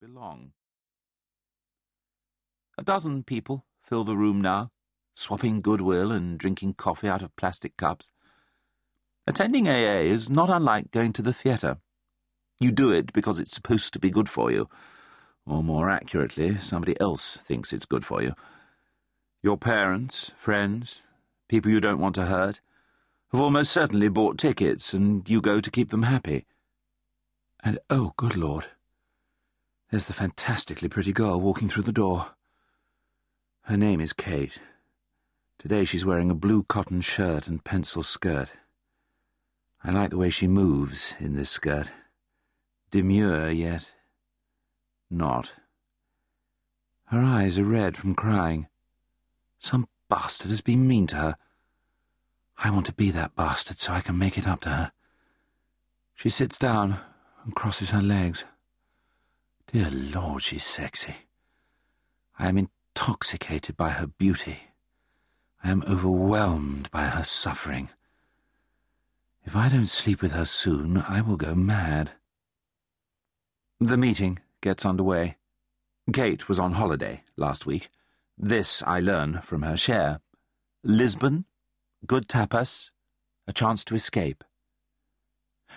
belong. A dozen people fill the room now, swapping goodwill and drinking coffee out of plastic cups. Attending AA is not unlike going to the theatre. You do it because it's supposed to be good for you, or more accurately, somebody else thinks it's good for you. Your parents, friends, people you don't want to hurt, have almost certainly bought tickets, and you go to keep them happy. And oh, good Lord, there's the fantastically pretty girl walking through the door. Her name is Kate. Today she's wearing a blue cotton shirt and pencil skirt. I like the way she moves in this skirt. Demure, yet not. Her eyes are red from crying. Some bastard has been mean to her. I want to be that bastard so I can make it up to her. She sits down and crosses her legs. Dear Lord, she's sexy. I am intoxicated by her beauty. I am overwhelmed by her suffering. If I don't sleep with her soon, I will go mad. The meeting gets underway. Kate was on holiday last week. This I learn from her share. Lisbon, good tapas, a chance to escape.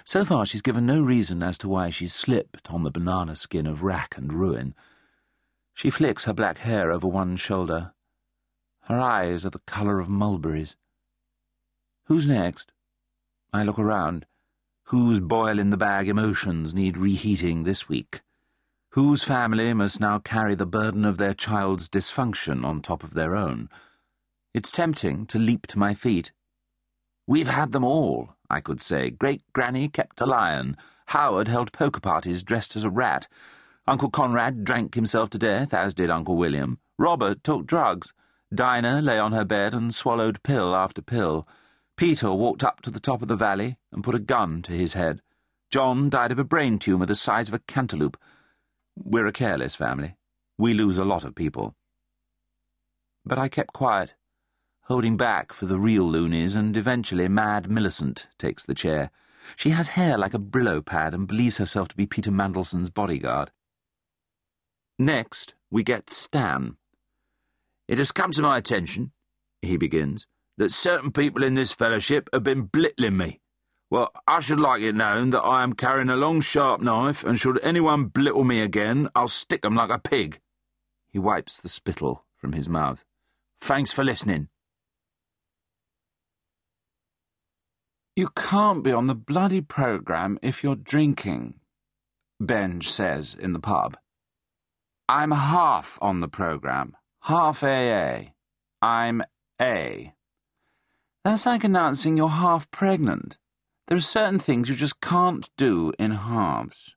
So far, she's given no reason as to why she's slipped on the banana skin of rack and ruin. She flicks her black hair over one shoulder. Her eyes are the colour of mulberries. Who's next? I look around. Whose boil in the bag emotions need reheating this week? Whose family must now carry the burden of their child's dysfunction on top of their own? It's tempting to leap to my feet. We've had them all, I could say. Great Granny kept a lion. Howard held poker parties dressed as a rat. Uncle Conrad drank himself to death, as did Uncle William. Robert took drugs. Dinah lay on her bed and swallowed pill after pill. Peter walked up to the top of the valley and put a gun to his head. John died of a brain tumour the size of a cantaloupe. We're a careless family. We lose a lot of people. But I kept quiet holding back for the real loonies, and eventually Mad Millicent takes the chair. She has hair like a Brillo pad and believes herself to be Peter Mandelson's bodyguard. Next, we get Stan. It has come to my attention, he begins, that certain people in this fellowship have been blittling me. Well, I should like it known that I am carrying a long, sharp knife, and should anyone blittle me again, I'll stick 'em like a pig. He wipes the spittle from his mouth. Thanks for listening. You can't be on the bloody programme if you're drinking, Benj says in the pub. I'm half on the programme, half AA. I'm A. That's like announcing you're half pregnant. There are certain things you just can't do in halves.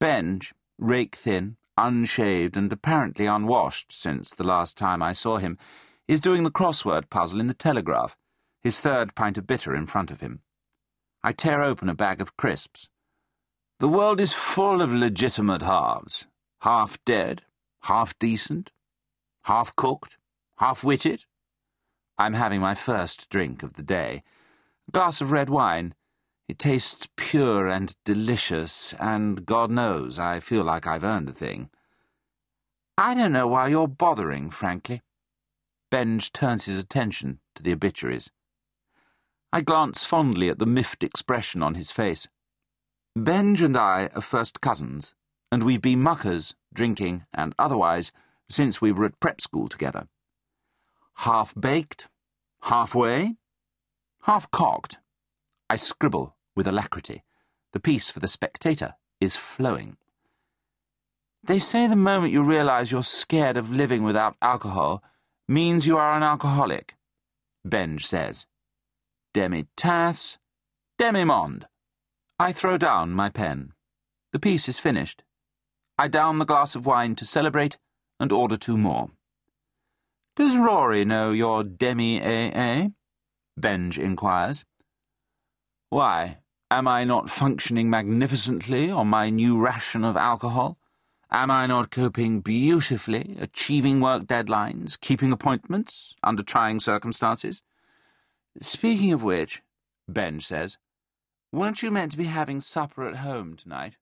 Benj, rake thin, unshaved, and apparently unwashed since the last time I saw him, is doing the crossword puzzle in the Telegraph his third pint of bitter in front of him. I tear open a bag of crisps. The world is full of legitimate halves. Half dead, half decent, half cooked, half witted. I'm having my first drink of the day. A glass of red wine. It tastes pure and delicious, and God knows I feel like I've earned the thing. I don't know why you're bothering, frankly. Benj turns his attention to the obituaries. I glance fondly at the miffed expression on his face. Benj and I are first cousins, and we've been muckers, drinking and otherwise, since we were at prep school together. Half baked, halfway, half cocked. I scribble with alacrity. The piece for the spectator is flowing. They say the moment you realize you're scared of living without alcohol means you are an alcoholic, Benj says demi-tasse, demi-monde. I throw down my pen. The piece is finished. I down the glass of wine to celebrate and order two more. Does Rory know your demi-AA? Benj inquires. Why, am I not functioning magnificently on my new ration of alcohol? Am I not coping beautifully, achieving work deadlines, keeping appointments under trying circumstances? Speaking of which, Ben says, weren't you meant to be having supper at home tonight?